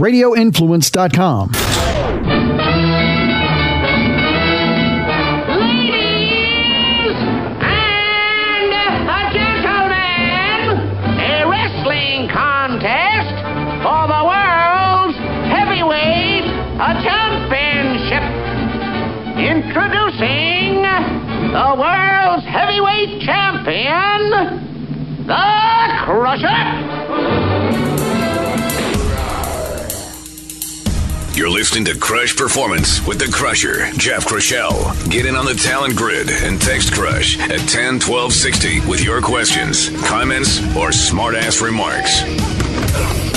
radioinfluence.com. Ladies and a wrestling contest for the world's heavyweight championship. Introducing the world's heavyweight champion, the Crusher. You're listening to Crush Performance with the Crusher, Jeff Crushell. Get in on the talent grid and text Crush at 10 12 60 with your questions, comments, or smart ass remarks.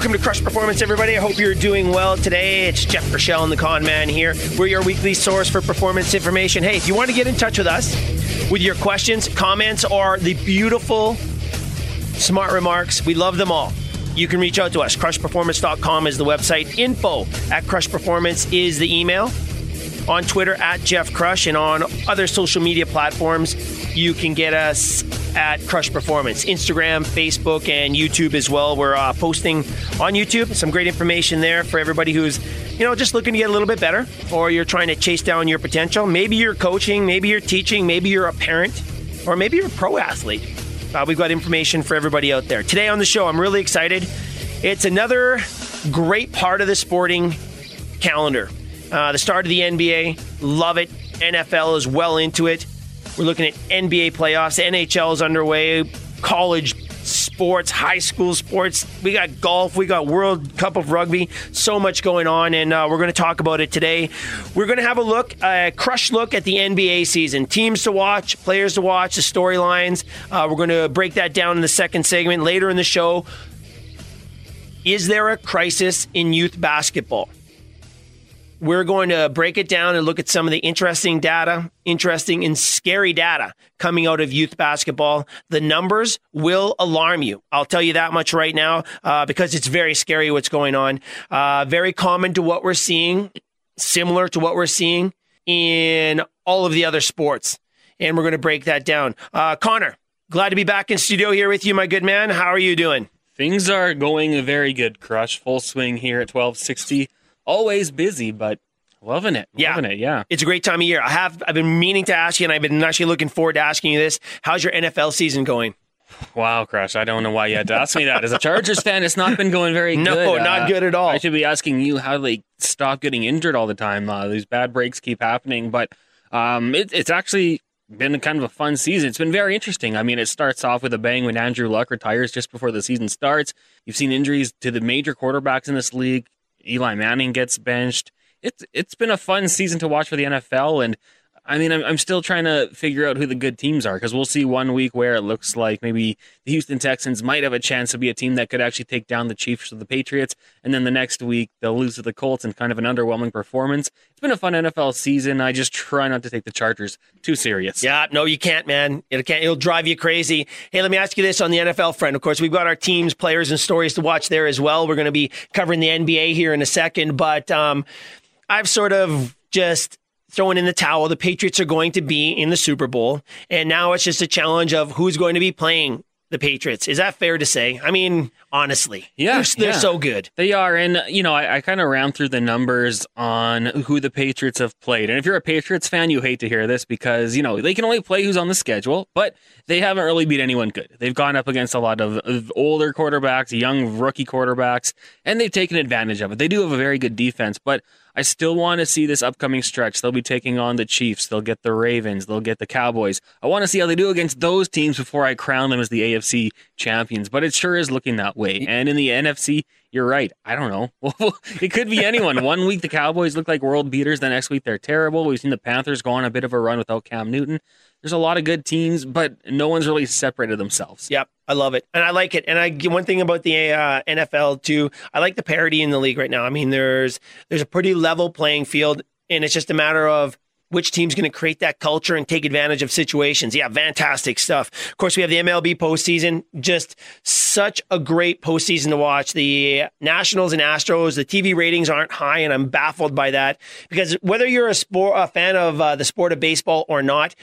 Welcome to Crush Performance, everybody. I hope you're doing well today. It's Jeff Rochelle and the Con Man here. We're your weekly source for performance information. Hey, if you want to get in touch with us with your questions, comments, or the beautiful, smart remarks, we love them all. You can reach out to us. Crushperformance.com is the website. Info at CrushPerformance is the email. On Twitter at Jeff Crush and on other social media platforms, you can get us at Crush Performance, Instagram, Facebook, and YouTube as well. We're uh, posting on YouTube some great information there for everybody who's, you know, just looking to get a little bit better, or you're trying to chase down your potential. Maybe you're coaching, maybe you're teaching, maybe you're a parent, or maybe you're a pro athlete. Uh, we've got information for everybody out there. Today on the show, I'm really excited. It's another great part of the sporting calendar. Uh, the start of the NBA, love it. NFL is well into it. We're looking at NBA playoffs. NHL is underway. College sports, high school sports. We got golf. We got World Cup of Rugby. So much going on, and uh, we're going to talk about it today. We're going to have a look, a crush look at the NBA season. Teams to watch, players to watch, the storylines. Uh, we're going to break that down in the second segment. Later in the show, is there a crisis in youth basketball? We're going to break it down and look at some of the interesting data, interesting and scary data coming out of youth basketball. The numbers will alarm you. I'll tell you that much right now uh, because it's very scary what's going on. Uh, very common to what we're seeing, similar to what we're seeing in all of the other sports. And we're going to break that down. Uh, Connor, glad to be back in studio here with you, my good man. How are you doing? Things are going very good, Crush. Full swing here at 1260 always busy, but loving it. Yeah. Loving it. Yeah. It's a great time of year. I have I've been meaning to ask you, and I've been actually looking forward to asking you this. How's your NFL season going? Wow, Crush. I don't know why you had to ask me that. As a Chargers fan, it's not been going very No, good. not good at all. I should be asking you how they stop getting injured all the time. Uh, these bad breaks keep happening, but um, it, it's actually been kind of a fun season. It's been very interesting. I mean, it starts off with a bang when Andrew Luck retires just before the season starts. You've seen injuries to the major quarterbacks in this league. Eli Manning gets benched. It's it's been a fun season to watch for the NFL, and I mean, I'm, I'm still trying to figure out who the good teams are because we'll see one week where it looks like maybe the Houston Texans might have a chance to be a team that could actually take down the Chiefs or the Patriots, and then the next week they'll lose to the Colts in kind of an underwhelming performance. It's been a fun NFL season. I just try not to take the Chargers too serious. Yeah, no, you can't, man. It can't. It'll drive you crazy. Hey, let me ask you this on the NFL front. Of course, we've got our teams, players, and stories to watch there as well. We're going to be covering the NBA here in a second, but um, I've sort of just throwing in the towel. The Patriots are going to be in the Super Bowl, and now it's just a challenge of who's going to be playing the Patriots. Is that fair to say? I mean, honestly, Yeah, they're, they're yeah. so good. They are, and you know, I, I kind of ran through the numbers on who the Patriots have played. And if you're a Patriots fan, you hate to hear this because you know they can only play who's on the schedule, but they haven't really beat anyone good. They've gone up against a lot of, of older quarterbacks, young rookie quarterbacks, and they've taken advantage of it. They do have a very good defense, but I still want to see this upcoming stretch. They'll be taking on the Chiefs. They'll get the Ravens. They'll get the Cowboys. I want to see how they do against those teams before I crown them as the AFC champions. But it sure is looking that way. And in the NFC, you're right. I don't know. it could be anyone. One week the Cowboys look like world beaters. The next week they're terrible. We've seen the Panthers go on a bit of a run without Cam Newton. There's a lot of good teams, but no one's really separated themselves. Yep, I love it, and I like it. And I one thing about the uh, NFL too, I like the parity in the league right now. I mean, there's there's a pretty level playing field, and it's just a matter of which team's going to create that culture and take advantage of situations. Yeah, fantastic stuff. Of course, we have the MLB postseason. Just such a great postseason to watch. The Nationals and Astros, the TV ratings aren't high, and I'm baffled by that because whether you're a sport, a fan of uh, the sport of baseball or not,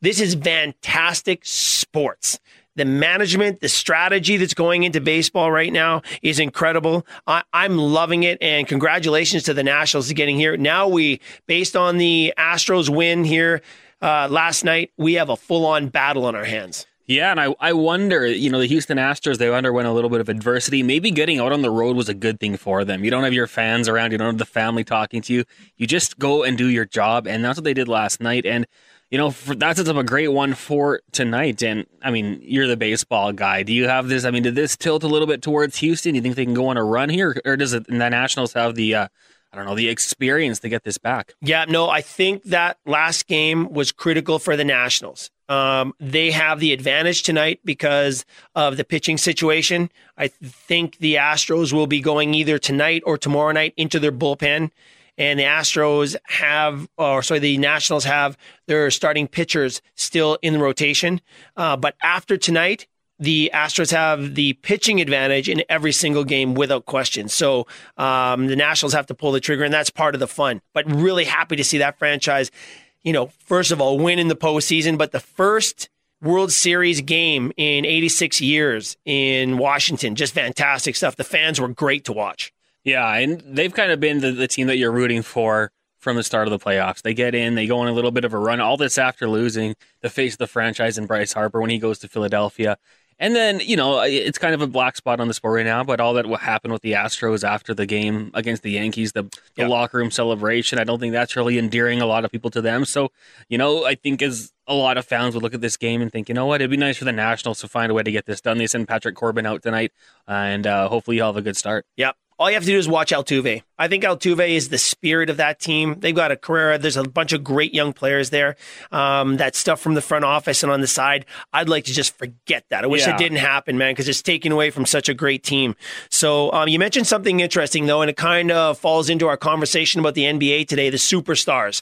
this is fantastic sports the management, the strategy that's going into baseball right now is incredible. I, am loving it, and congratulations to the Nationals to getting here. Now we, based on the Astros win here uh, last night, we have a full-on battle on our hands. Yeah, and I, I wonder, you know, the Houston Astros, they underwent a little bit of adversity. Maybe getting out on the road was a good thing for them. You don't have your fans around, you don't have the family talking to you. You just go and do your job, and that's what they did last night. And you know, for, that sets up a great one for tonight. And I mean, you're the baseball guy. Do you have this? I mean, did this tilt a little bit towards Houston? Do you think they can go on a run here, or does it, the Nationals have the, uh, I don't know, the experience to get this back? Yeah, no, I think that last game was critical for the Nationals. Um, they have the advantage tonight because of the pitching situation. I think the Astros will be going either tonight or tomorrow night into their bullpen and the Astros have, or sorry, the Nationals have their starting pitchers still in the rotation. Uh, but after tonight, the Astros have the pitching advantage in every single game without question. So um, the Nationals have to pull the trigger, and that's part of the fun. But really happy to see that franchise, you know, first of all, win in the postseason, but the first World Series game in 86 years in Washington. Just fantastic stuff. The fans were great to watch. Yeah, and they've kind of been the, the team that you're rooting for from the start of the playoffs. They get in, they go on a little bit of a run. All this after losing the face of the franchise and Bryce Harper when he goes to Philadelphia. And then, you know, it's kind of a black spot on the sport right now, but all that will happen with the Astros after the game against the Yankees, the, the locker room celebration, I don't think that's really endearing a lot of people to them. So, you know, I think as a lot of fans would look at this game and think, you know what, it'd be nice for the Nationals to find a way to get this done. They send Patrick Corbin out tonight, and uh, hopefully he'll have a good start. Yep all you have to do is watch Altuve. I think Altuve is the spirit of that team. They've got a Correa. There's a bunch of great young players there. Um, that stuff from the front office and on the side, I'd like to just forget that. I wish yeah. it didn't happen, man, because it's taken away from such a great team. So um, you mentioned something interesting, though, and it kind of falls into our conversation about the NBA today, the superstars.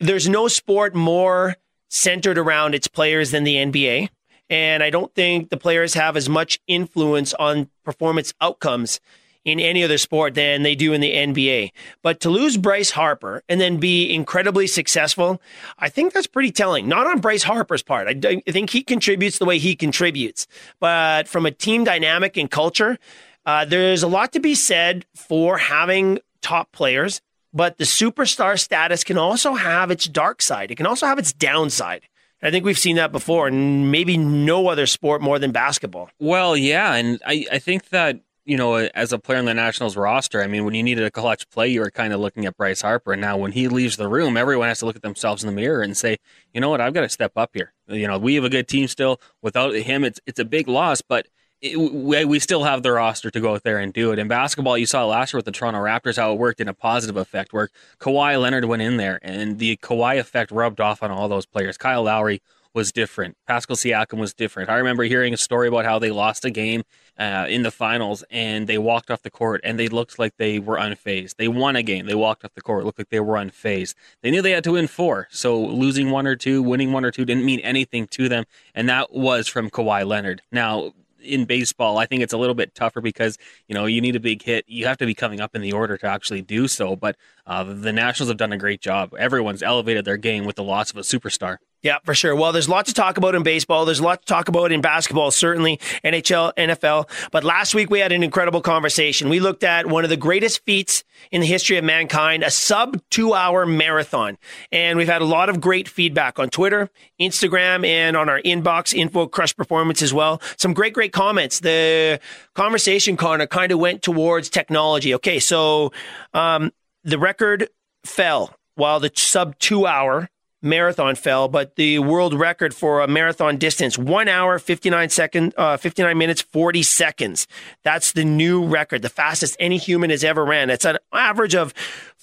There's no sport more centered around its players than the NBA. And I don't think the players have as much influence on performance outcomes in any other sport than they do in the NBA. But to lose Bryce Harper and then be incredibly successful, I think that's pretty telling. Not on Bryce Harper's part. I, I think he contributes the way he contributes. But from a team dynamic and culture, uh, there's a lot to be said for having top players. But the superstar status can also have its dark side. It can also have its downside. I think we've seen that before, and maybe no other sport more than basketball. Well, yeah, and I, I think that you know, as a player in the Nationals roster, I mean, when you needed a clutch play, you were kind of looking at Bryce Harper. And now when he leaves the room, everyone has to look at themselves in the mirror and say, you know what, I've got to step up here. You know, we have a good team still. Without him, it's it's a big loss, but it, we, we still have the roster to go out there and do it. In basketball, you saw last year with the Toronto Raptors how it worked in a positive effect, where Kawhi Leonard went in there and the Kawhi effect rubbed off on all those players. Kyle Lowry was different. Pascal Siakam was different. I remember hearing a story about how they lost a game uh, in the finals and they walked off the court and they looked like they were unfazed. They won a game. They walked off the court, looked like they were unfazed. They knew they had to win four. So losing one or two, winning one or two didn't mean anything to them. And that was from Kawhi Leonard. Now, in baseball, I think it's a little bit tougher because you know you need a big hit. You have to be coming up in the order to actually do so. But uh, the Nationals have done a great job. Everyone's elevated their game with the loss of a superstar. Yeah, for sure. Well, there's a lot to talk about in baseball. There's a lot to talk about in basketball, certainly NHL, NFL. But last week we had an incredible conversation. We looked at one of the greatest feats in the history of mankind, a sub two hour marathon. And we've had a lot of great feedback on Twitter, Instagram, and on our inbox, Info Crush Performance as well. Some great, great comments. The conversation, Connor, kind of went towards technology. Okay, so um, the record fell while the sub two hour marathon fell, but the world record for a marathon distance, one hour, 59 second, uh, 59 minutes, 40 seconds. That's the new record, the fastest any human has ever ran. It's an average of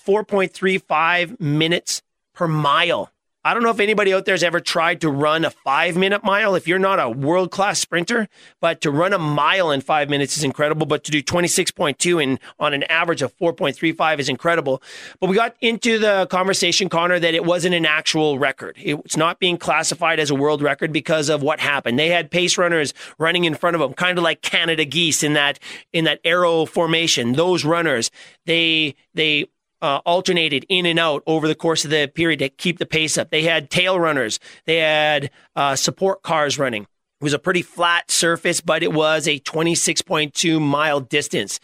4.35 minutes per mile. I don't know if anybody out there has ever tried to run a five minute mile. If you're not a world class sprinter, but to run a mile in five minutes is incredible. But to do 26.2 and on an average of 4.35 is incredible. But we got into the conversation, Connor, that it wasn't an actual record. It's not being classified as a world record because of what happened. They had pace runners running in front of them, kind of like Canada geese in that in that arrow formation. Those runners, they they uh, alternated in and out over the course of the period to keep the pace up. They had tail runners, they had uh, support cars running. It was a pretty flat surface, but it was a 26.2 mile distance.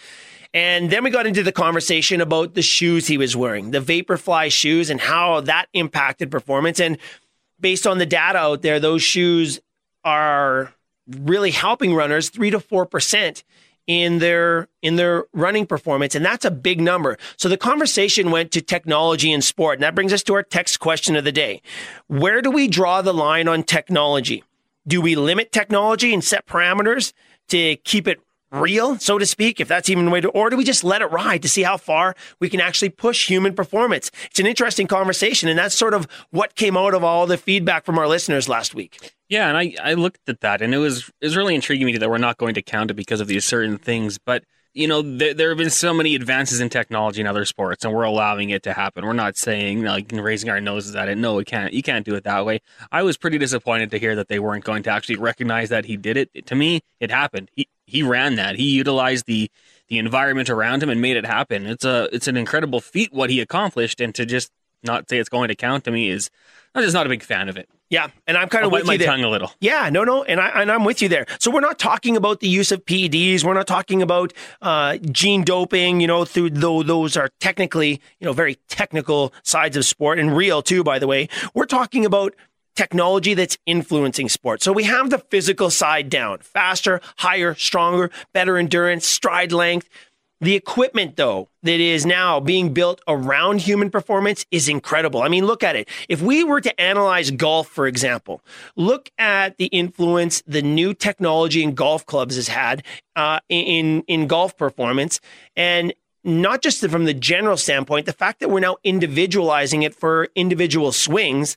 And then we got into the conversation about the shoes he was wearing, the Vaporfly shoes, and how that impacted performance. And based on the data out there, those shoes are really helping runners three to four percent in their in their running performance and that's a big number. So the conversation went to technology and sport and that brings us to our text question of the day. Where do we draw the line on technology? Do we limit technology and set parameters to keep it real, so to speak, if that's even the way to, or do we just let it ride to see how far we can actually push human performance? It's an interesting conversation, and that's sort of what came out of all the feedback from our listeners last week. Yeah, and I, I looked at that, and it was it was really intriguing me that we're not going to count it because of these certain things, but you know, there, there have been so many advances in technology in other sports, and we're allowing it to happen. We're not saying like raising our noses at it. No, it can't. You can't do it that way. I was pretty disappointed to hear that they weren't going to actually recognize that he did it. To me, it happened. He he ran that. He utilized the the environment around him and made it happen. It's a it's an incredible feat what he accomplished, and to just not say it's going to count to me is I'm just not a big fan of it. Yeah, and I'm kind of with my you there. tongue a little. Yeah, no, no, and I and I'm with you there. So we're not talking about the use of PEDs. We're not talking about uh, gene doping. You know, through though those are technically you know very technical sides of sport and real too. By the way, we're talking about technology that's influencing sport. So we have the physical side down: faster, higher, stronger, better endurance, stride length. The equipment, though, that is now being built around human performance is incredible. I mean, look at it. If we were to analyze golf, for example, look at the influence the new technology in golf clubs has had uh, in in golf performance, and not just from the general standpoint, the fact that we're now individualizing it for individual swings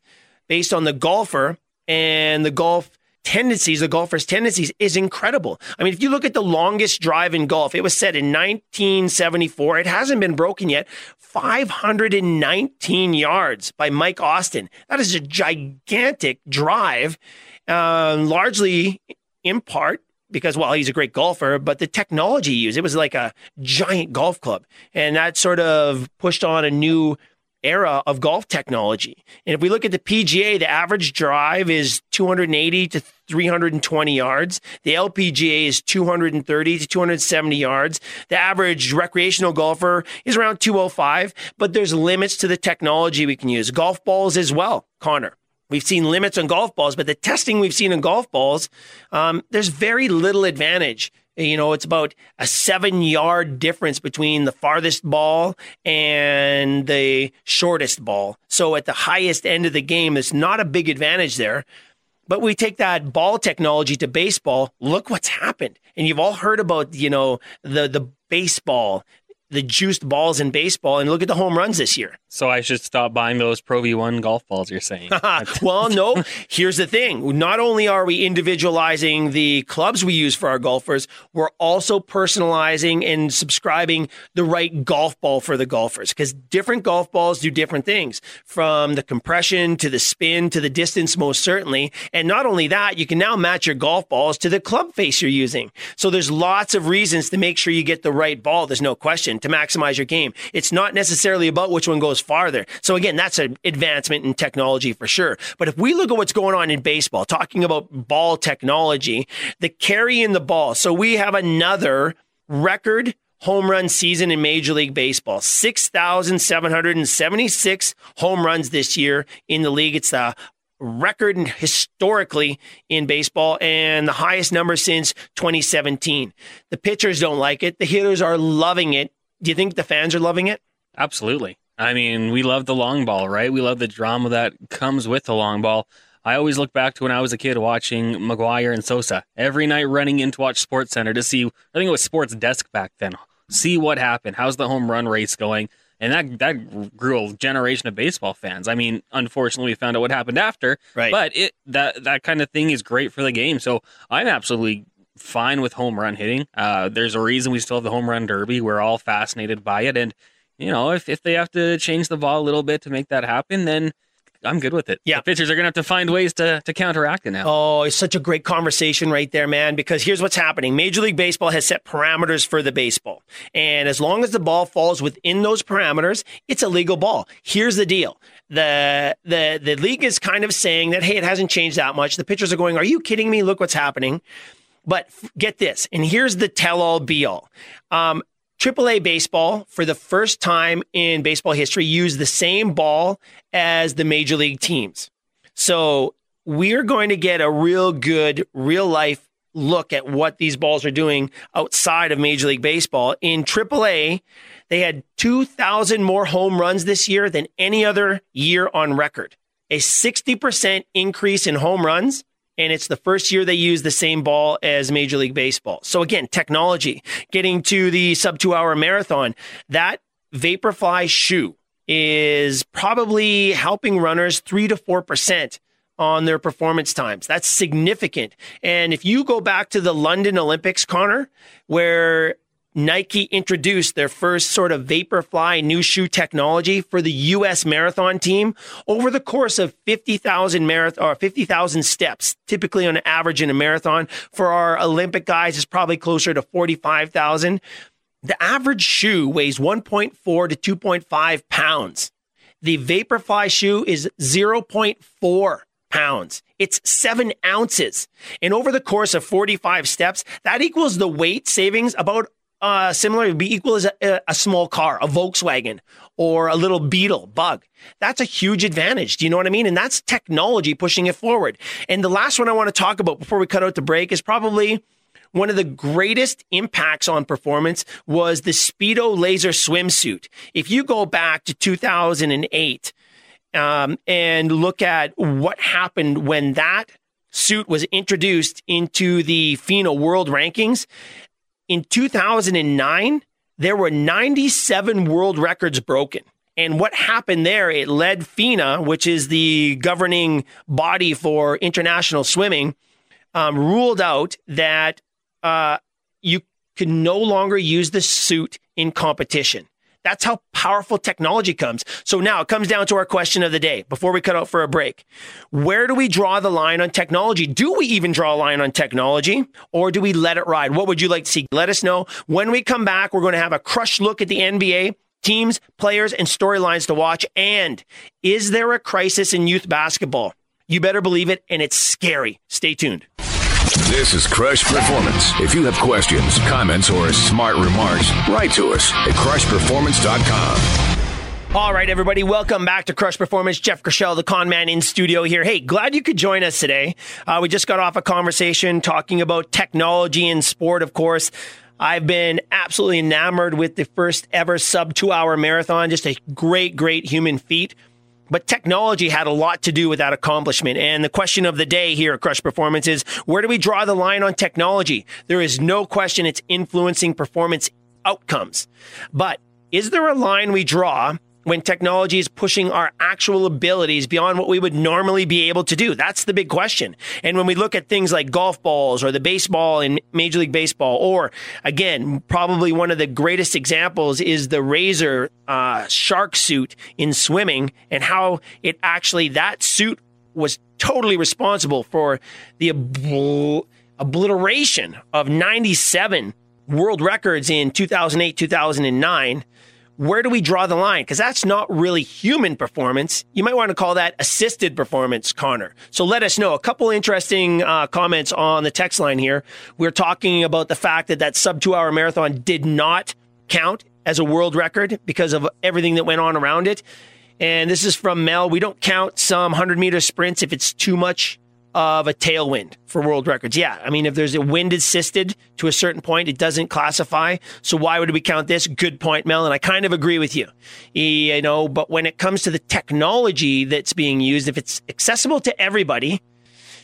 based on the golfer and the golf tendencies, the golfer's tendencies, is incredible. I mean, if you look at the longest drive in golf, it was set in 1974. It hasn't been broken yet. 519 yards by Mike Austin. That is a gigantic drive, uh, largely in part because well he's a great golfer but the technology he used it was like a giant golf club and that sort of pushed on a new era of golf technology. And if we look at the PGA, the average drive is 280 to 320 yards. The LPGA is 230 to 270 yards. The average recreational golfer is around 205, but there's limits to the technology we can use. Golf balls as well, Connor. We've seen limits on golf balls, but the testing we've seen in golf balls, um, there's very little advantage you know, it's about a seven yard difference between the farthest ball and the shortest ball. So at the highest end of the game, there's not a big advantage there. But we take that ball technology to baseball. Look what's happened. And you've all heard about, you know, the, the baseball, the juiced balls in baseball and look at the home runs this year. So I should stop buying those Pro V1 golf balls. You're saying? well, no. Here's the thing: not only are we individualizing the clubs we use for our golfers, we're also personalizing and subscribing the right golf ball for the golfers because different golf balls do different things, from the compression to the spin to the distance, most certainly. And not only that, you can now match your golf balls to the club face you're using. So there's lots of reasons to make sure you get the right ball. There's no question to maximize your game. It's not necessarily about which one goes farther. So again, that's an advancement in technology for sure. But if we look at what's going on in baseball, talking about ball technology, the carry in the ball. So we have another record home run season in Major League Baseball. 6,776 home runs this year in the league. It's the record historically in baseball and the highest number since 2017. The pitchers don't like it. The hitters are loving it. Do you think the fans are loving it? Absolutely. I mean, we love the long ball, right? We love the drama that comes with the long ball. I always look back to when I was a kid watching McGwire and Sosa every night running in to watch Sports Center to see, I think it was Sports Desk back then, see what happened. How's the home run race going? and that that grew a generation of baseball fans. I mean, unfortunately, we found out what happened after, Right. But it that that kind of thing is great for the game. So I'm absolutely fine with home run hitting. Uh, there's a reason we still have the home run derby. We're all fascinated by it, and you know, if if they have to change the ball a little bit to make that happen, then I'm good with it. Yeah. the pitchers are gonna have to find ways to to counteract it now. Oh, it's such a great conversation right there, man. Because here's what's happening Major League Baseball has set parameters for the baseball. And as long as the ball falls within those parameters, it's a legal ball. Here's the deal. The, the, the league is kind of saying that, hey, it hasn't changed that much. The pitchers are going, are you kidding me? Look what's happening. But get this, and here's the tell all be all. Um, AAA baseball, for the first time in baseball history, used the same ball as the major league teams. So we're going to get a real good, real life look at what these balls are doing outside of Major League Baseball. In AAA, they had 2,000 more home runs this year than any other year on record. A 60% increase in home runs. And it's the first year they use the same ball as Major League Baseball. So again, technology. Getting to the sub two hour marathon, that Vaporfly shoe is probably helping runners three to four percent on their performance times. That's significant. And if you go back to the London Olympics, Connor, where Nike introduced their first sort of Vaporfly new shoe technology for the U.S. marathon team over the course of 50,000 marathon or 50,000 steps, typically on average in a marathon. For our Olympic guys, it's probably closer to 45,000. The average shoe weighs 1.4 to 2.5 pounds. The Vaporfly shoe is 0.4 pounds. It's seven ounces. And over the course of 45 steps, that equals the weight savings about uh, similar, would be equal as a, a small car, a Volkswagen or a little Beetle bug. That's a huge advantage. Do you know what I mean? And that's technology pushing it forward. And the last one I want to talk about before we cut out the break is probably one of the greatest impacts on performance was the Speedo laser swimsuit. If you go back to 2008 um, and look at what happened when that suit was introduced into the FINA world rankings, in 2009, there were 97 world records broken. And what happened there, it led FINA, which is the governing body for international swimming, um, ruled out that uh, you can no longer use the suit in competition. That's how powerful technology comes. So now it comes down to our question of the day before we cut out for a break. Where do we draw the line on technology? Do we even draw a line on technology or do we let it ride? What would you like to see? Let us know. When we come back, we're going to have a crush look at the NBA teams, players, and storylines to watch. And is there a crisis in youth basketball? You better believe it, and it's scary. Stay tuned. This is Crush Performance. If you have questions, comments, or smart remarks, write to us at crushperformance.com. All right, everybody, welcome back to Crush Performance. Jeff Gershell, the con man in studio here. Hey, glad you could join us today. Uh, we just got off a conversation talking about technology in sport, of course. I've been absolutely enamored with the first ever sub two hour marathon. Just a great, great human feat. But technology had a lot to do with that accomplishment. And the question of the day here at Crush Performance is where do we draw the line on technology? There is no question it's influencing performance outcomes. But is there a line we draw when technology is pushing our actual abilities beyond what we would normally be able to do? That's the big question. And when we look at things like golf balls or the baseball in Major League Baseball, or again, probably one of the greatest examples is the Razor uh, shark suit in swimming and how it actually, that suit was totally responsible for the obl- obliteration of 97 world records in 2008, 2009 where do we draw the line? Because that's not really human performance. You might want to call that assisted performance, Connor. So let us know. A couple interesting uh, comments on the text line here. We're talking about the fact that that sub two hour marathon did not count as a world record because of everything that went on around it. And this is from Mel. We don't count some 100 meter sprints if it's too much of a tailwind for world records. Yeah, I mean, if there's a wind assisted to a certain point, it doesn't classify. So why would we count this? Good point, Mel. And I kind of agree with you. You know, but when it comes to the technology that's being used, if it's accessible to everybody,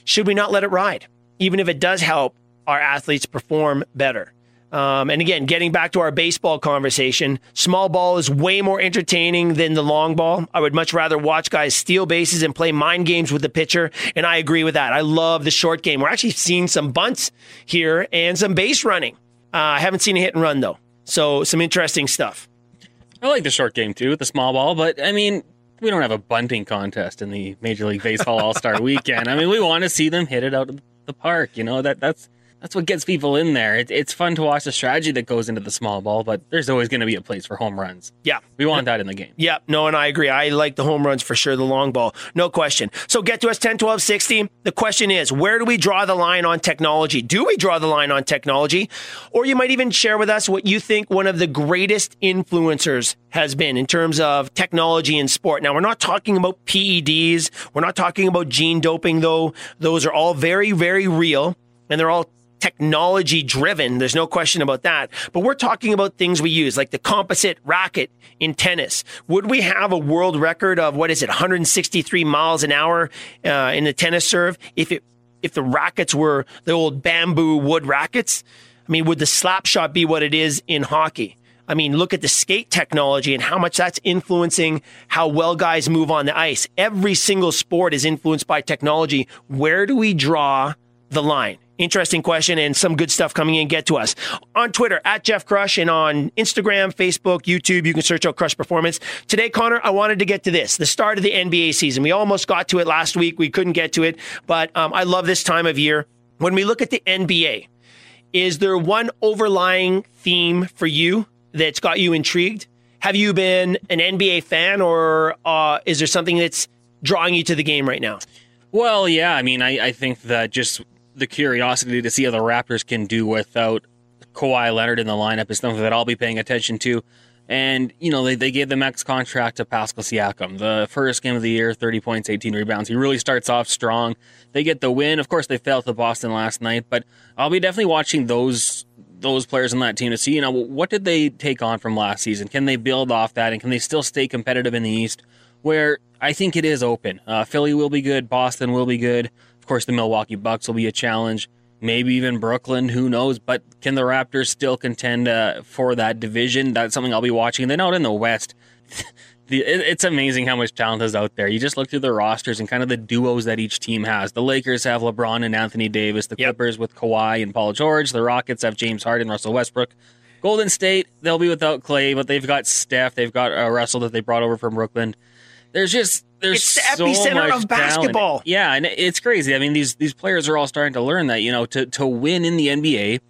should we not let it ride? Even if it does help our athletes perform better. Um, and again, getting back to our baseball conversation, small ball is way more entertaining than the long ball. I would much rather watch guys steal bases and play mind games with the pitcher. And I agree with that. I love the short game. We're actually seeing some bunts here and some base running. Uh, I haven't seen a hit and run though. So some interesting stuff. I like the short game too, with the small ball, but I mean, we don't have a bunting contest in the Major League Baseball All Star Weekend. I mean, we want to see them hit it out of the park. You know that that's that's what gets people in there. It, it's fun to watch the strategy that goes into the small ball, but there's always going to be a place for home runs. Yeah. We want that in the game. Yeah, no, and I agree. I like the home runs for sure, the long ball. No question. So get to us 10, 12, 60. The question is, where do we draw the line on technology? Do we draw the line on technology? Or you might even share with us what you think one of the greatest influencers has been in terms of technology in sport. Now, we're not talking about PEDs. We're not talking about gene doping, though. Those are all very, very real and they're all technology driven. There's no question about that. But we're talking about things we use, like the composite racket in tennis. Would we have a world record of what is it, 163 miles an hour uh, in the tennis serve if it if the rackets were the old bamboo wood rackets? I mean, would the slap shot be what it is in hockey? I mean, look at the skate technology and how much that's influencing how well guys move on the ice. Every single sport is influenced by technology. Where do we draw the line? Interesting question and some good stuff coming in. Get to us on Twitter at Jeff Crush and on Instagram, Facebook, YouTube. You can search out Crush Performance. Today, Connor, I wanted to get to this the start of the NBA season. We almost got to it last week. We couldn't get to it, but um, I love this time of year. When we look at the NBA, is there one overlying theme for you that's got you intrigued? Have you been an NBA fan, or uh, is there something that's drawing you to the game right now? Well, yeah. I mean, I, I think that just the curiosity to see how the Raptors can do without Kawhi Leonard in the lineup is something that I'll be paying attention to. And, you know, they, they gave the max contract to Pascal Siakam. The first game of the year, 30 points, 18 rebounds. He really starts off strong. They get the win. Of course, they fell to Boston last night, but I'll be definitely watching those those players on that team to see, you know, what did they take on from last season? Can they build off that and can they still stay competitive in the East where I think it is open? Uh, Philly will be good. Boston will be good course, the Milwaukee Bucks will be a challenge. Maybe even Brooklyn, who knows? But can the Raptors still contend uh, for that division? That's something I'll be watching. And then out in the West, the, it, it's amazing how much talent is out there. You just look through the rosters and kind of the duos that each team has. The Lakers have LeBron and Anthony Davis. The Clippers yep. with Kawhi and Paul George. The Rockets have James Harden, Russell Westbrook. Golden State, they'll be without Klay, but they've got Steph. They've got uh, Russell that they brought over from Brooklyn. There's just there's it's the so epicenter of basketball. Talent. Yeah, and it's crazy. I mean, these these players are all starting to learn that you know to to win in the NBA,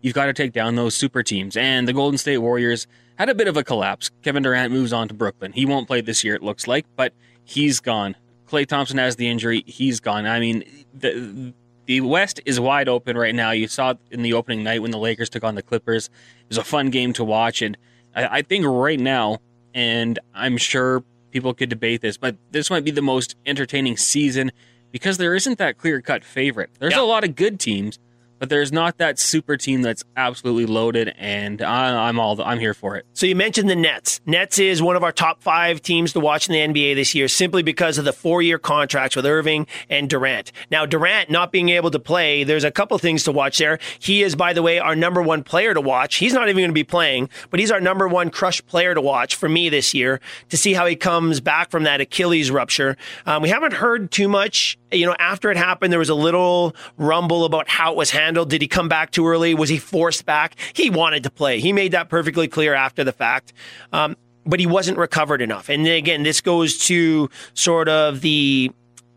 you've got to take down those super teams. And the Golden State Warriors had a bit of a collapse. Kevin Durant moves on to Brooklyn. He won't play this year, it looks like, but he's gone. Klay Thompson has the injury. He's gone. I mean, the the West is wide open right now. You saw in the opening night when the Lakers took on the Clippers. It was a fun game to watch, and I, I think right now, and I'm sure people could debate this, but this might be the most entertaining season because there isn't that clear cut favorite. There's yeah. a lot of good teams, but there's not that super team that's absolutely loaded, and I, am all I'm here for it. So you mentioned the Nets. Nets is one of our top five teams to watch in the NBA this year, simply because of the four year contracts with Irving and Durant. Now Durant not being able to play, there's a couple things to watch there. He is, by the way, our number one player to watch. He's not even going to be playing, but he's our number one crush player to watch for me this year to see how he comes back from that Achilles rupture. Um, we haven't heard too much. You know, after it happened, there was a little rumble about how it was handled? Did he come back too early? Was he forced back? He wanted to play. He made that perfectly clear after the fact. Um, but he wasn't recovered enough. And again, this goes to sort of the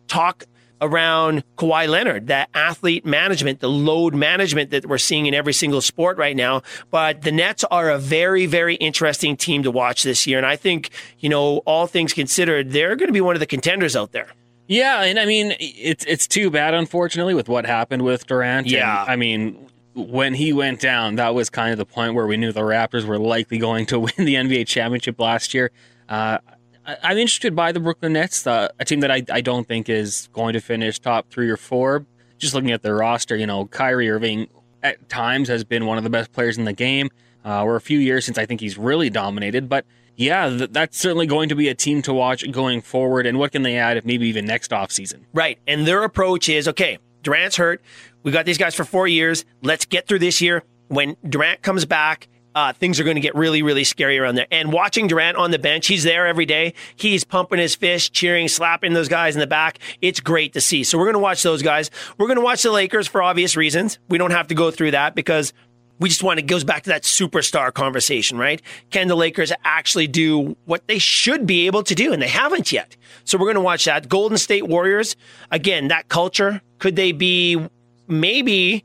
talk around Kawhi Leonard, that athlete management, the load management that we're seeing in every single sport right now. But the Nets are a very, very interesting team to watch this year. And I think, you know, all things considered, they're going to be one of the contenders out there. Yeah, and I mean it's it's too bad, unfortunately, with what happened with Durant. Yeah, and, I mean when he went down, that was kind of the point where we knew the Raptors were likely going to win the NBA championship last year. Uh, I, am interested by the Brooklyn Nets, uh, a team that I, I don't think is going to finish top three or four. Just looking at their roster, you know, Kyrie Irving at times has been one of the best players in the game. Uh, we're a few years since I think he's really dominated, but yeah, th- that's certainly going to be a team to watch going forward. And what can they add if maybe even next offseason? Right. And their approach is okay, Durant's hurt. We got these guys for four years. Let's get through this year. when Durant comes back, uh, things are going to get really, really scary around there. And watching Durant on the bench, he's there every day. He's pumping his fist, cheering, slapping those guys in the back. It's great to see. So we're going to watch those guys. We're going to watch the Lakers for obvious reasons. We don't have to go through that because we just want it goes back to that superstar conversation, right? Can the Lakers actually do what they should be able to do? And they haven't yet. So we're going to watch that. Golden State Warriors, again, that culture. Could they be maybe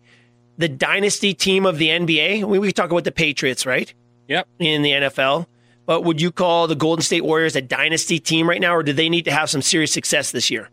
the dynasty team of the NBA? We, we talk about the Patriots, right? Yep. In the NFL. But would you call the Golden State Warriors a dynasty team right now, or do they need to have some serious success this year?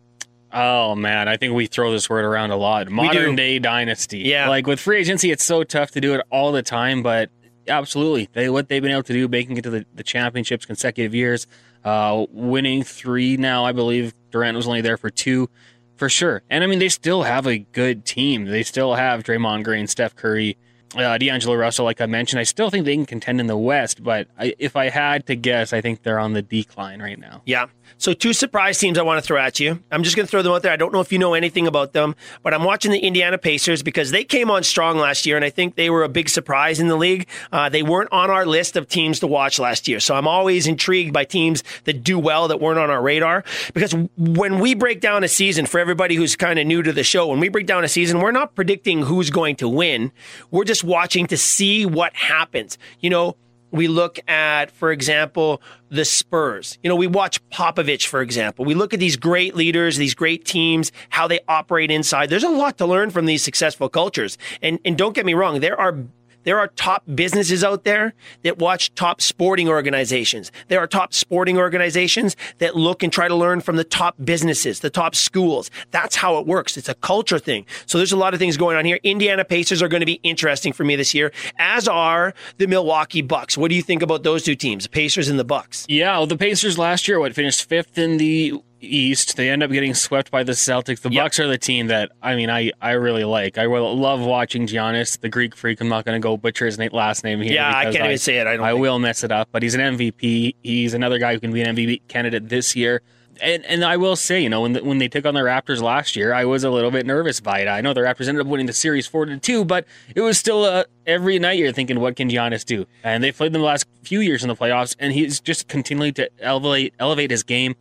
Oh man, I think we throw this word around a lot. Modern day dynasty. Yeah. Like with free agency, it's so tough to do it all the time, but absolutely. They what they've been able to do, making it to the, the championships consecutive years, uh, winning three now, I believe. Durant was only there for two. For sure. And I mean they still have a good team. They still have Draymond Green, Steph Curry, uh, D'Angelo Russell, like I mentioned, I still think they can contend in the West, but I, if I had to guess, I think they're on the decline right now. Yeah. So two surprise teams I want to throw at you. I'm just going to throw them out there. I don't know if you know anything about them, but I'm watching the Indiana Pacers because they came on strong last year, and I think they were a big surprise in the league. Uh, they weren't on our list of teams to watch last year, so I'm always intrigued by teams that do well that weren't on our radar. Because when we break down a season, for everybody who's kind of new to the show, when we break down a season, we're not predicting who's going to win. We're just watching to see what happens. You know, we look at, for example, the Spurs. You know, we watch Popovich, for example. We look at these great leaders, these great teams, how they operate inside. There's a lot to learn from these successful cultures. And and don't get me wrong, there are there are top businesses out there that watch top sporting organizations. There are top sporting organizations that look and try to learn from the top businesses, the top schools. That's how it works. It's a culture thing. So there's a lot of things going on here. Indiana Pacers are going to be interesting for me this year, as are the Milwaukee Bucks. What do you think about those two teams, the Pacers and the Bucks? Yeah, well, the Pacers last year, what finished fifth in the East. They end up getting swept by the Celtics. The Yep. Bucks are the team that I mean, I I really like. I will love watching Giannis, the Greek freak. I'm not going to go butcher his last name here. Yeah, I can't even say it. I don't I think. will mess it up, but he's an MVP. He's another guy who can be an MVP candidate this year. And and I will say, you know, when the, when they took on the Raptors last year, I was a little bit nervous by it. I know the Raptors ended up winning the series four to two, but it was still uh, every night you're thinking, what can Giannis do? And they played them the last few years in the playoffs, and he's just continually to elevate elevate his game.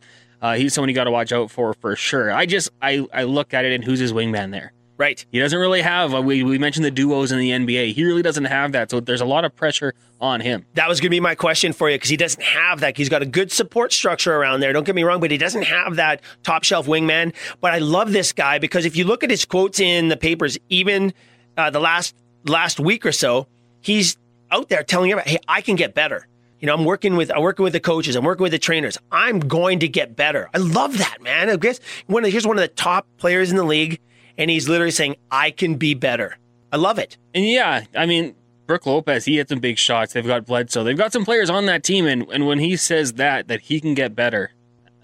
Uh, he's someone you got to watch out for for sure. I just I I look at it and who's his wingman there. Right. He doesn't really have. Uh, we we mentioned the duos in the NBA. He really doesn't have that. So there's a lot of pressure on him. That was going to be my question for you because he doesn't have that. He's got a good support structure around there. Don't get me wrong, but he doesn't have that top shelf wingman. But I love this guy because if you look at his quotes in the papers, even uh, the last last week or so, he's out there telling everybody, "Hey, I can get better." You know, I'm working with I'm working with the coaches. I'm working with the trainers. I'm going to get better. I love that man. I guess one of, here's one of the top players in the league, and he's literally saying, "I can be better." I love it. And yeah, I mean, Brook Lopez, he had some big shots. They've got Bledsoe. They've got some players on that team, and, and when he says that, that he can get better,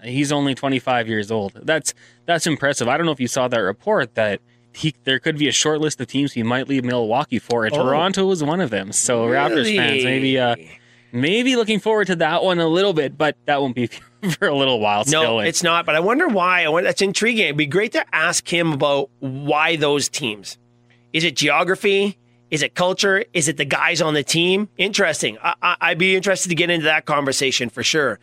he's only 25 years old. That's that's impressive. I don't know if you saw that report that he there could be a short list of teams he might leave Milwaukee for, and Oh. Toronto was one of them. So Raptors fans, maybe uh, maybe looking forward to that one a little bit, but that won't be for a little while. No, still. it's not. But I wonder why. I wonder, that's intriguing. It'd be great to ask him about why those teams. Is it geography? Is it culture? Is it the guys on the team? Interesting. I, I, I'd be interested to get into that conversation for sure.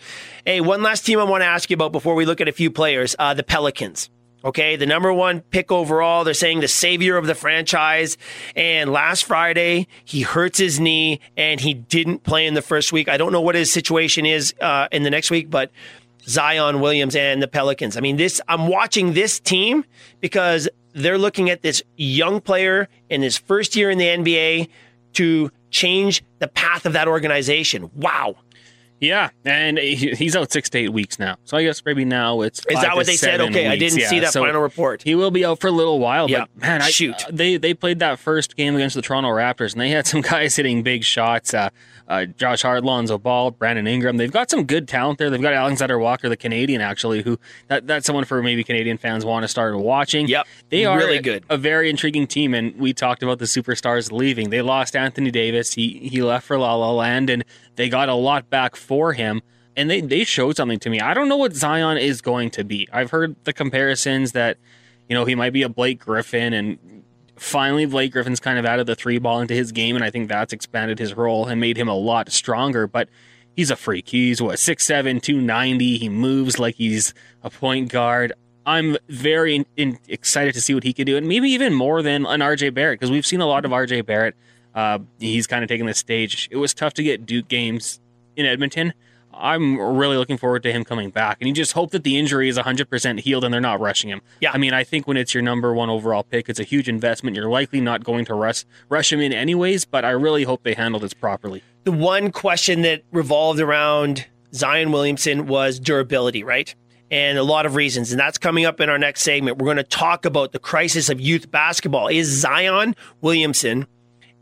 Hey, one last team I want to ask you about before we look at a few players. Uh, the Pelicans. Okay, the number one pick overall. They're saying the savior of the franchise. And last Friday, he hurts his knee and he didn't play in the first week. I don't know what his situation is uh, in the next week, but Zion Williams and the Pelicans. I mean, this I'm watching this team because they're looking at this young player in his first year in the NBA to change the path of that organization. Wow. Yeah, and he's out six to eight weeks now. So I guess maybe now it's. Is that what they said? Okay, I didn't see that so final report. He will be out for a little while. Yeah. But man, I, Shoot. uh, they they played that first game against the Toronto Raptors, and they had some guys hitting big shots. Uh, uh, Josh Hart, Lonzo Ball, Brandon Ingram. They've got some good talent there. They've got Alexander Walker, the Canadian, actually, who that, that's someone for maybe Canadian fans want to start watching. Yep. they are Really a- good. a very intriguing team, and we talked about the superstars leaving. They lost Anthony Davis. He he left for La La Land, and they got a lot back for him. And they they showed something to me. I don't know what Zion is going to be. I've heard the comparisons that you know he might be a Blake Griffin, and finally Blake Griffin's kind of added the three ball into his game, and I think that's expanded his role and made him a lot stronger. But he's a freak. He's what 6'7", 290. He moves like he's a point guard. I'm very in, in, excited to see what he can do, and maybe even more than an RJ Barrett because we've seen a lot of RJ Barrett. Uh, he's kind of taken the stage. It was tough to get Duke games in Edmonton. I'm really looking forward to him coming back, and you just hope that the injury is 100% healed and they're not rushing him. Yeah, I mean, I think when it's your number one overall pick, it's a huge investment. You're likely not going to rush rush him in anyways, but I really hope they handle this properly. The one question that revolved around Zion Williamson was durability, right? and a lot of reasons. And that's coming up in our next segment. We're going to talk about the crisis of youth basketball. Is Zion Williamson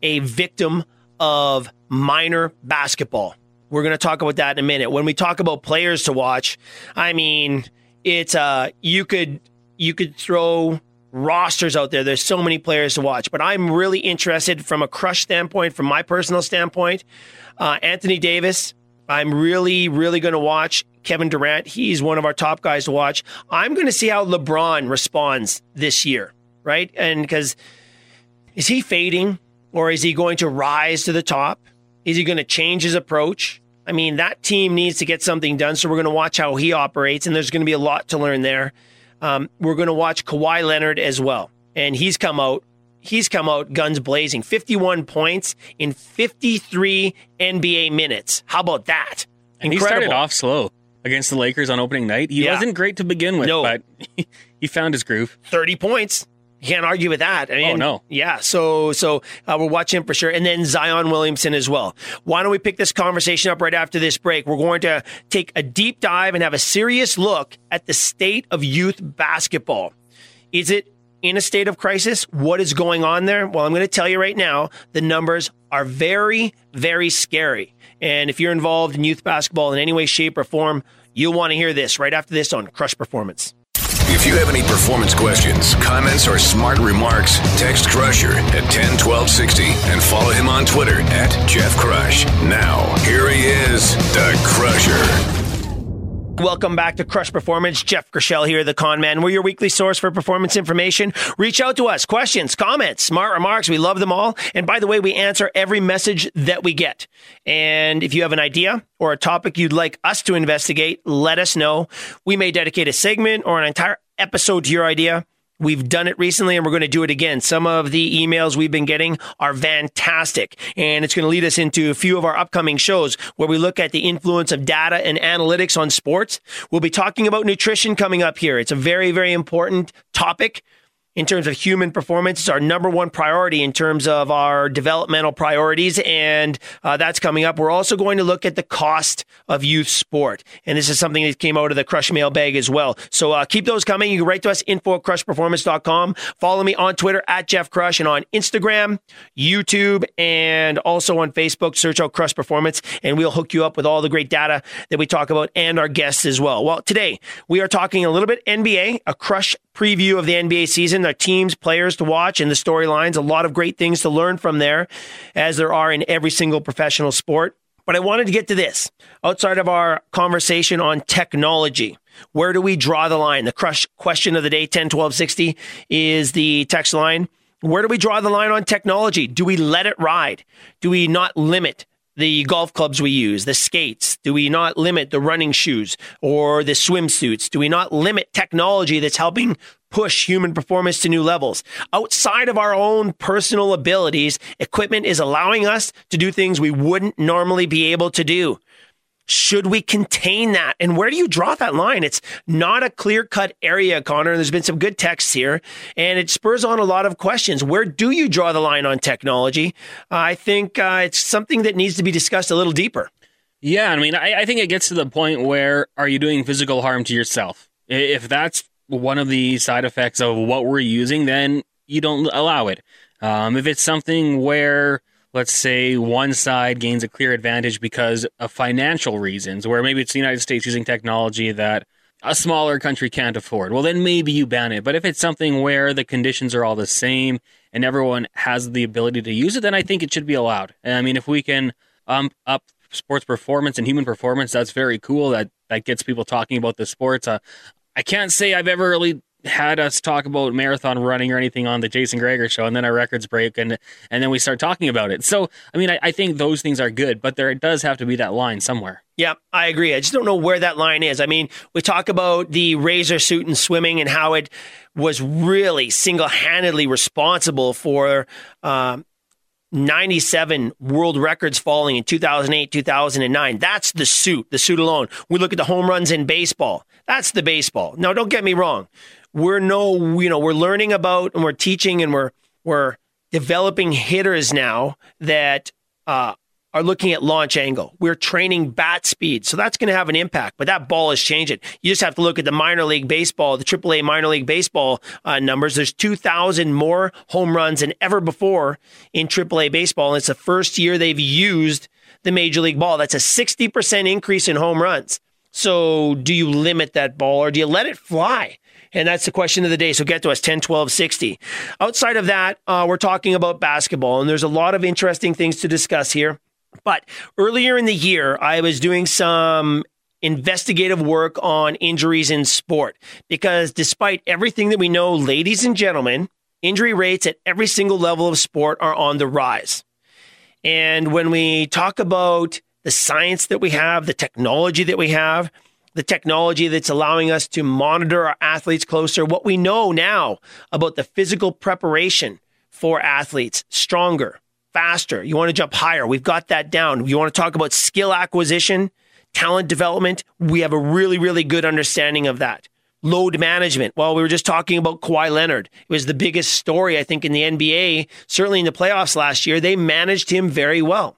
a victim of minor basketball? We're going to talk about that in a minute. When we talk about players to watch, I mean, it's uh you could you could throw rosters out there. There's so many players to watch, but I'm really interested from a crush standpoint, from my personal standpoint. Uh, Anthony Davis, I'm really, really going to watch Kevin Durant. He's one of our top guys to watch. I'm going to see how LeBron responds this year, right? And because is he fading or is he going to rise to the top? Is he going to change his approach? I mean, that team needs to get something done. So we're going to watch how he operates, and there's going to be a lot to learn there. Um, we're going to watch Kawhi Leonard as well. And he's come out he's come out guns blazing 51 points in 53 NBA minutes. How about that? And he started off slow against the Lakers on opening night. He yeah. wasn't great to begin with, no. but he found his groove. 30 points. You can't argue with that. I mean, oh no, yeah. So, so uh, we're watching for sure, and then Zion Williamson as well. Why don't we pick this conversation up right after this break? We're going to take a deep dive and have a serious look at the state of youth basketball. Is it in a state of crisis? What is going on there? Well, I'm going to tell you right now. The numbers are very, very scary. And if you're involved in youth basketball in any way, shape, or form, you'll want to hear this right after this on Crush Performance. If you have any performance questions, comments, or smart remarks, text Crusher at 101260 and follow him on Twitter at Jeff Crush. Now, here he is, the Crusher. Welcome back to Crush Performance. Jeff Krushell here, the con man. We're your weekly source for performance information. Reach out to us. Questions, comments, smart remarks. We love them all. And by the way, we answer every message that we get. And if you have an idea or a topic you'd like us to investigate, let us know. We may dedicate a segment or an entire episode to your idea. We've done it recently and we're going to do it again. Some of the emails we've been getting are fantastic. And it's going to lead us into a few of our upcoming shows where we look at the influence of data and analytics on sports. We'll be talking about nutrition coming up here. It's a very, very important topic in terms of human performance. It's our number one priority in terms of our developmental priorities, and uh, that's coming up. We're also going to look at the cost of youth sport, and this is something that came out of the Crush mailbag as well. So uh, keep those coming. You can write to us, info at crushperformance.com. Follow me on Twitter at Jeff Crush and on Instagram, YouTube, and also on Facebook. Search out Crush Performance, and we'll hook you up with all the great data that we talk about and our guests as well. Well, today we are talking a little bit NBA, a Crush preview of the NBA season, the teams, players to watch, and the storylines. A lot of great things to learn from there, as there are in every single professional sport. But I wanted to get to this outside of our conversation on technology. Where do we draw the line? The crush question of the day, 10 12 60, is the text line. Where do we draw the line on technology? Do we let it ride? Do we not limit the golf clubs we use, the skates? Do we not limit the running shoes or the swimsuits? Do we not limit technology that's helping push human performance to new levels? Outside of our own personal abilities, equipment is allowing us to do things we wouldn't normally be able to do. Should we contain that? And where do you draw that line? It's not a clear cut area, Connor. And there's been some good texts here, and it spurs on a lot of questions. Where do you draw the line on technology? Uh, I think uh, it's something that needs to be discussed a little deeper. Yeah, I mean, I, I think it gets to the point where are you doing physical harm to yourself? If that's one of the side effects of what we're using, then you don't allow it. Um, if it's something where let's say one side gains a clear advantage because of financial reasons, where maybe it's the United States using technology that a smaller country can't afford. Well, then maybe you ban it. But if it's something where the conditions are all the same and everyone has the ability to use it, then I think it should be allowed. I mean, if we can um, up sports performance and human performance, that's very cool. That that gets people talking about the sports. Uh, I can't say I've ever really had us talk about marathon running or anything on the Jason Gregor show, and then our records break, and and then we start talking about it. So, I mean, I, I think those things are good, but there does have to be that line somewhere. Yeah, I agree. I just don't know where that line is. I mean, we talk about the razor suit and swimming and how it was really single handedly responsible for. Uh, 97 world records falling in 2008, 2009. That's the suit, the suit alone. We look at the home runs in baseball. That's the baseball. Now, don't get me wrong we're no, you know, we're learning about and we're teaching and we're we're developing hitters now that uh, are looking at launch angle. We're training bat speed, so that's going to have an impact. But that ball is changing. You just have to look at the minor league baseball, the AAA minor league baseball uh, numbers. There's 2,000 more home runs than ever before in AAA baseball, and it's the first year they've used the major league ball. That's a 60% increase in home runs. So, do you limit that ball or do you let it fly? And that's the question of the day. So get to us 10, 12, 60. Outside of that, uh, we're talking about basketball, and there's a lot of interesting things to discuss here. But earlier in the year, I was doing some investigative work on injuries in sport because despite everything that we know, ladies and gentlemen, injury rates at every single level of sport are on the rise. And when we talk about the science that we have, the technology that we have, the technology that's allowing us to monitor our athletes closer, what we know now about the physical preparation for athletes, stronger, faster. You want to jump higher. We've got that down. You want to talk about skill acquisition, talent development. We have a really, really good understanding of that. Load management. Well, we were just talking about Kawhi Leonard. It was the biggest story, I think, in the NBA, certainly in the playoffs last year. They managed him very well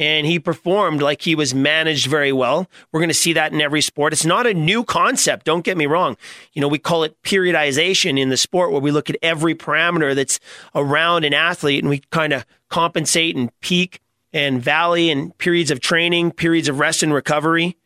and he performed like he was managed very well. We're going to see that in every sport. It's not a new concept. Don't get me wrong. You know, we call it periodization in the sport where we look at every parameter that's around an athlete and we kind of compensate and peak and valley and periods of training, periods of rest and recovery.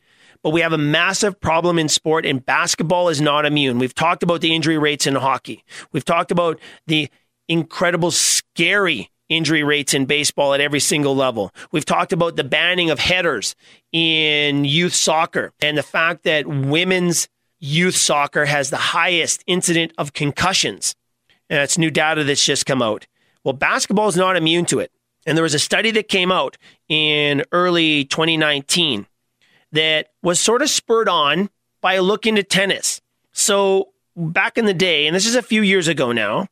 But we have a massive problem in sport and basketball is not immune. We've talked about the injury rates in hockey. We've talked about the incredible, scary injury rates in baseball at every single level. We've talked about the banning of headers in youth soccer and the fact that women's youth soccer has the highest incident of concussions. And that's new data that's just come out. Well, basketball is not immune to it. And there was a study that came out in early 2019 that was sort of spurred on by a look into tennis. So back in the day, and this is a few years ago now,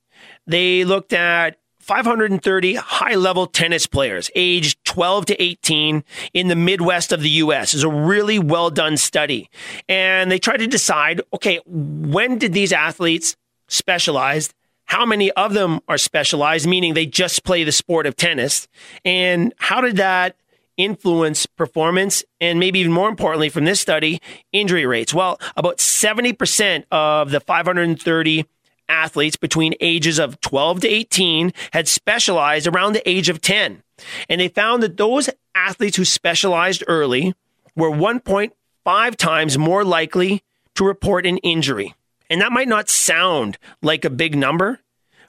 they looked at 530 high level tennis players aged 12 to 18 in the Midwest of the US. is a really well done study. And they tried to decide okay, when did these athletes specialize? How many of them are specialized, meaning they just play the sport of tennis? And how did that influence performance and maybe even more importantly from this study, injury rates? Well, about 70% of the 530 athletes between ages of 12 to 18 had specialized around the age of 10. And they found that those athletes who specialized early were 1.5 times more likely to report an injury. And that might not sound like a big number,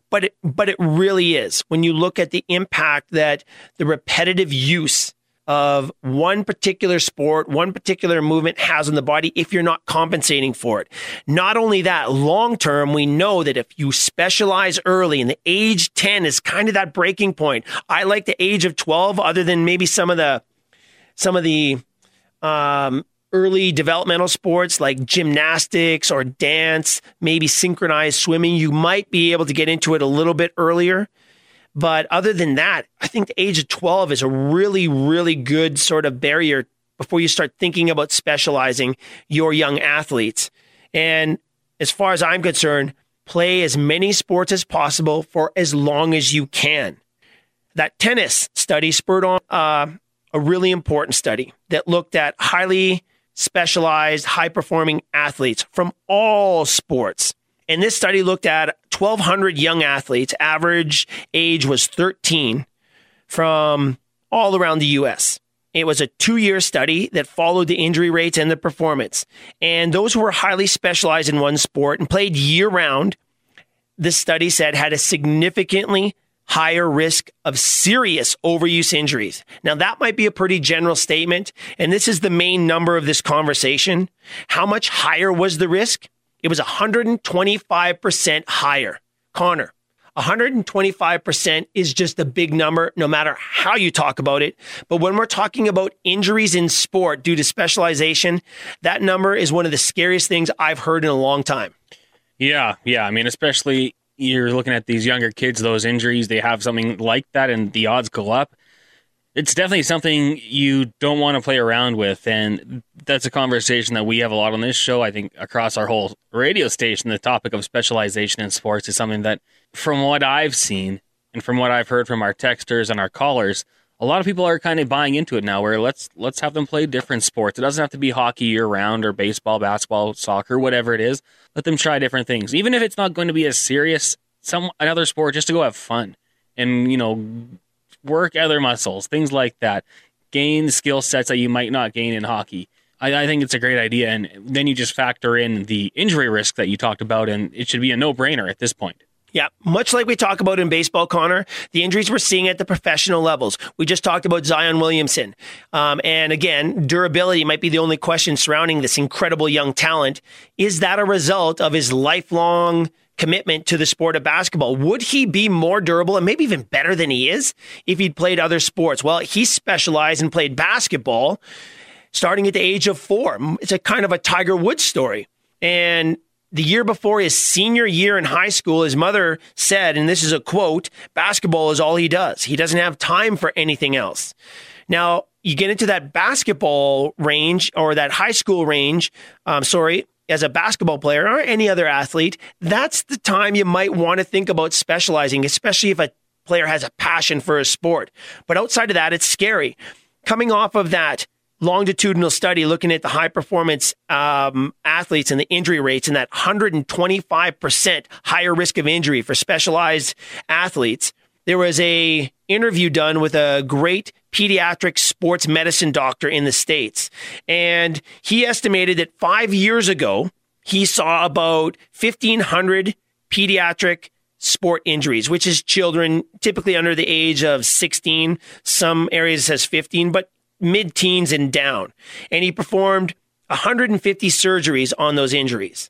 but it, but it really is when you look at the impact that the repetitive use of one particular sport, one particular movement has on the body if you're not compensating for it. Not only that, long term, we know that if you specialize early and the age 10 is kind of that breaking point. I like the age of 12 other than maybe some of the, some of the, um, early developmental sports like gymnastics or dance, maybe synchronized swimming. You might be able to get into it a little bit earlier. But other than that, I think the age of 12 is a really, really good sort of barrier before you start thinking about specializing your young athletes. And as far as I'm concerned, play as many sports as possible for as long as you can. That tennis study spurred on uh, a really important study that looked at highly specialized, high performing athletes from all sports. And this study looked at 1,200 young athletes. Average age was 13 from all around the U.S. It was a two year study that followed the injury rates and the performance. And those who were highly specialized in one sport and played year round, this study said had a significantly higher risk of serious overuse injuries. Now, that might be a pretty general statement. And this is the main number of this conversation. How much higher was the risk? It was 125% higher. Connor, 125% is just a big number, no matter how you talk about it. But when we're talking about injuries in sport due to specialization, that number is one of the scariest things I've heard in a long time. Yeah, yeah. I mean, especially you're looking at these younger kids, those injuries, they have something like that, and the odds go up. It's definitely something you don't want to play around with. And that's a conversation that we have a lot on this show. I think across our whole radio station, the topic of specialization in sports is something that from what I've seen and from what I've heard from our texters and our callers, a lot of people are kind of buying into it now where let's let's have them play different sports. It doesn't have to be hockey year round or baseball, basketball, soccer, whatever it is. Let them try different things. Even if it's not going to be as serious, some another sport just to go have fun and, you know, work other muscles, things like that. Gain skill sets that you might not gain in hockey. I, I, think it's a great idea. And then you just factor in the injury risk that you talked about, and it should be a no brainer at this point. Yeah, much like we talk about in baseball, Connor, the injuries we're seeing at the professional levels. We just talked about Zion Williamson. Um, and again, durability might be the only question surrounding this incredible young talent. Is that a result of his lifelong commitment to the sport of basketball? Would he be more durable and maybe even better than he is if he'd played other sports? Well, he specialized and played basketball starting at the age of four. It's a kind of a Tiger Woods story. And the year before his senior year in high school, his mother said, and this is a quote, basketball is all he does. He doesn't have time for anything else. Now, you get into that basketball range or that high school range, um, sorry, as a basketball player or any other athlete, that's the time you might want to think about specializing, especially if a player has a passion for a sport. But outside of that, it's scary. Coming off of that longitudinal study looking at the high performance um, athletes and the injury rates and that 125% higher risk of injury for specialized athletes there was a interview done with a great pediatric sports medicine doctor in the states and he estimated that 5 years ago he saw about 1500 pediatric sport injuries, which is children typically under the age of 16. Some areas says 15, but mid teens and down. And he performed 150 surgeries on those injuries.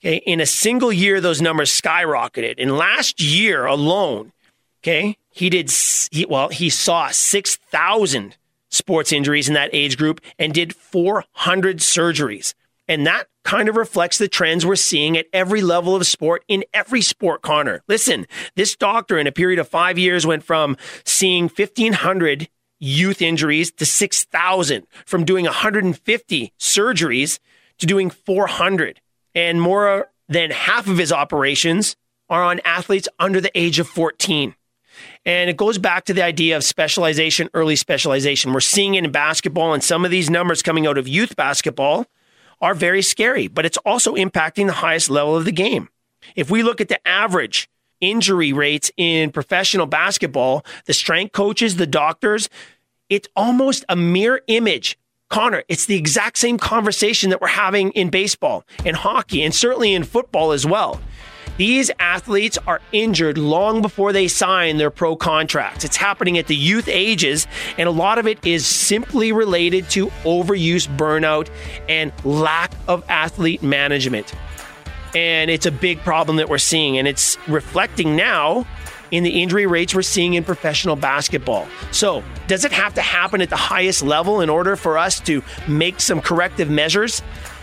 Okay. In a single year, those numbers skyrocketed. And last year alone, okay, he did, he, well, he saw 6,000 sports injuries in that age group and did 400 surgeries. And that kind of reflects the trends we're seeing at every level of sport in every sport, Connor. Listen, this doctor in a period of five years went from seeing 1,500 youth injuries to 6,000, from doing 150 surgeries to doing 400. And more than half of his operations are on athletes under the age of 14. And it goes back to the idea of specialization, early specialization. We're seeing it in basketball, and some of these numbers coming out of youth basketball are very scary, but it's also impacting the highest level of the game. If we look at the average injury rates in professional basketball, the strength coaches, the doctors, it's almost a mirror image. Connor, it's the exact same conversation that we're having in baseball, in hockey, and certainly in football as well. These athletes are injured long before they sign their pro contracts. It's happening at the youth ages, and a lot of it is simply related to overuse, burnout, and lack of athlete management. And it's a big problem that we're seeing, and it's reflecting now in the injury rates we're seeing in professional basketball. So, does it have to happen at the highest level in order for us to make some corrective measures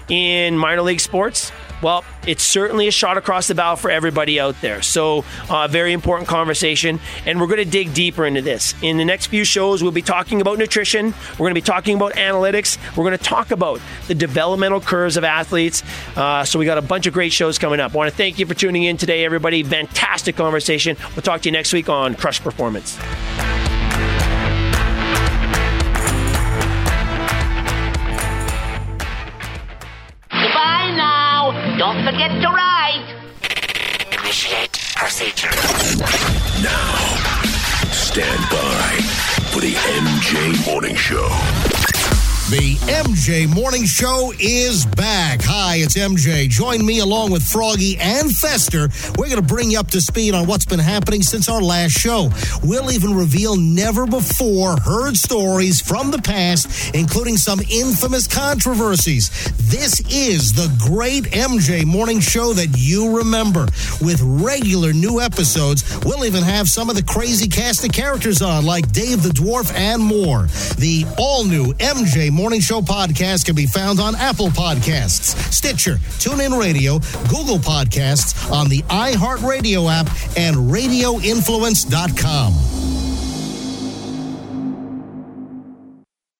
in minor league sports? Well, it's certainly a shot across the bow for everybody out there. So, uh, very important conversation. And we're going to dig deeper into this. In the next few shows, we'll be talking about nutrition. We're going to be talking about analytics. We're going to talk about the developmental curves of athletes. Uh, so, we got a bunch of great shows coming up. I want to thank you for tuning in today, everybody. Fantastic conversation. We'll talk to you next week on Crush Performance. Don't forget to ride. Initiate procedure. Now, stand by for the MJ Morning Show. The MJ Morning Show is back. Hi, it's MJ. Join me along with Froggy and Fester. We're going to bring you up to speed on what's been happening since our last show. We'll even reveal never before heard stories from the past, including some infamous controversies. This is the great MJ Morning Show that you remember. With regular new episodes, we'll even have some of the crazy cast of characters on, like Dave the Dwarf and more. The all new MJ Morning Show podcast can be found on Apple Podcasts, Stitcher, TuneIn Radio, Google Podcasts, on the iHeartRadio app, and RadioInfluence.com.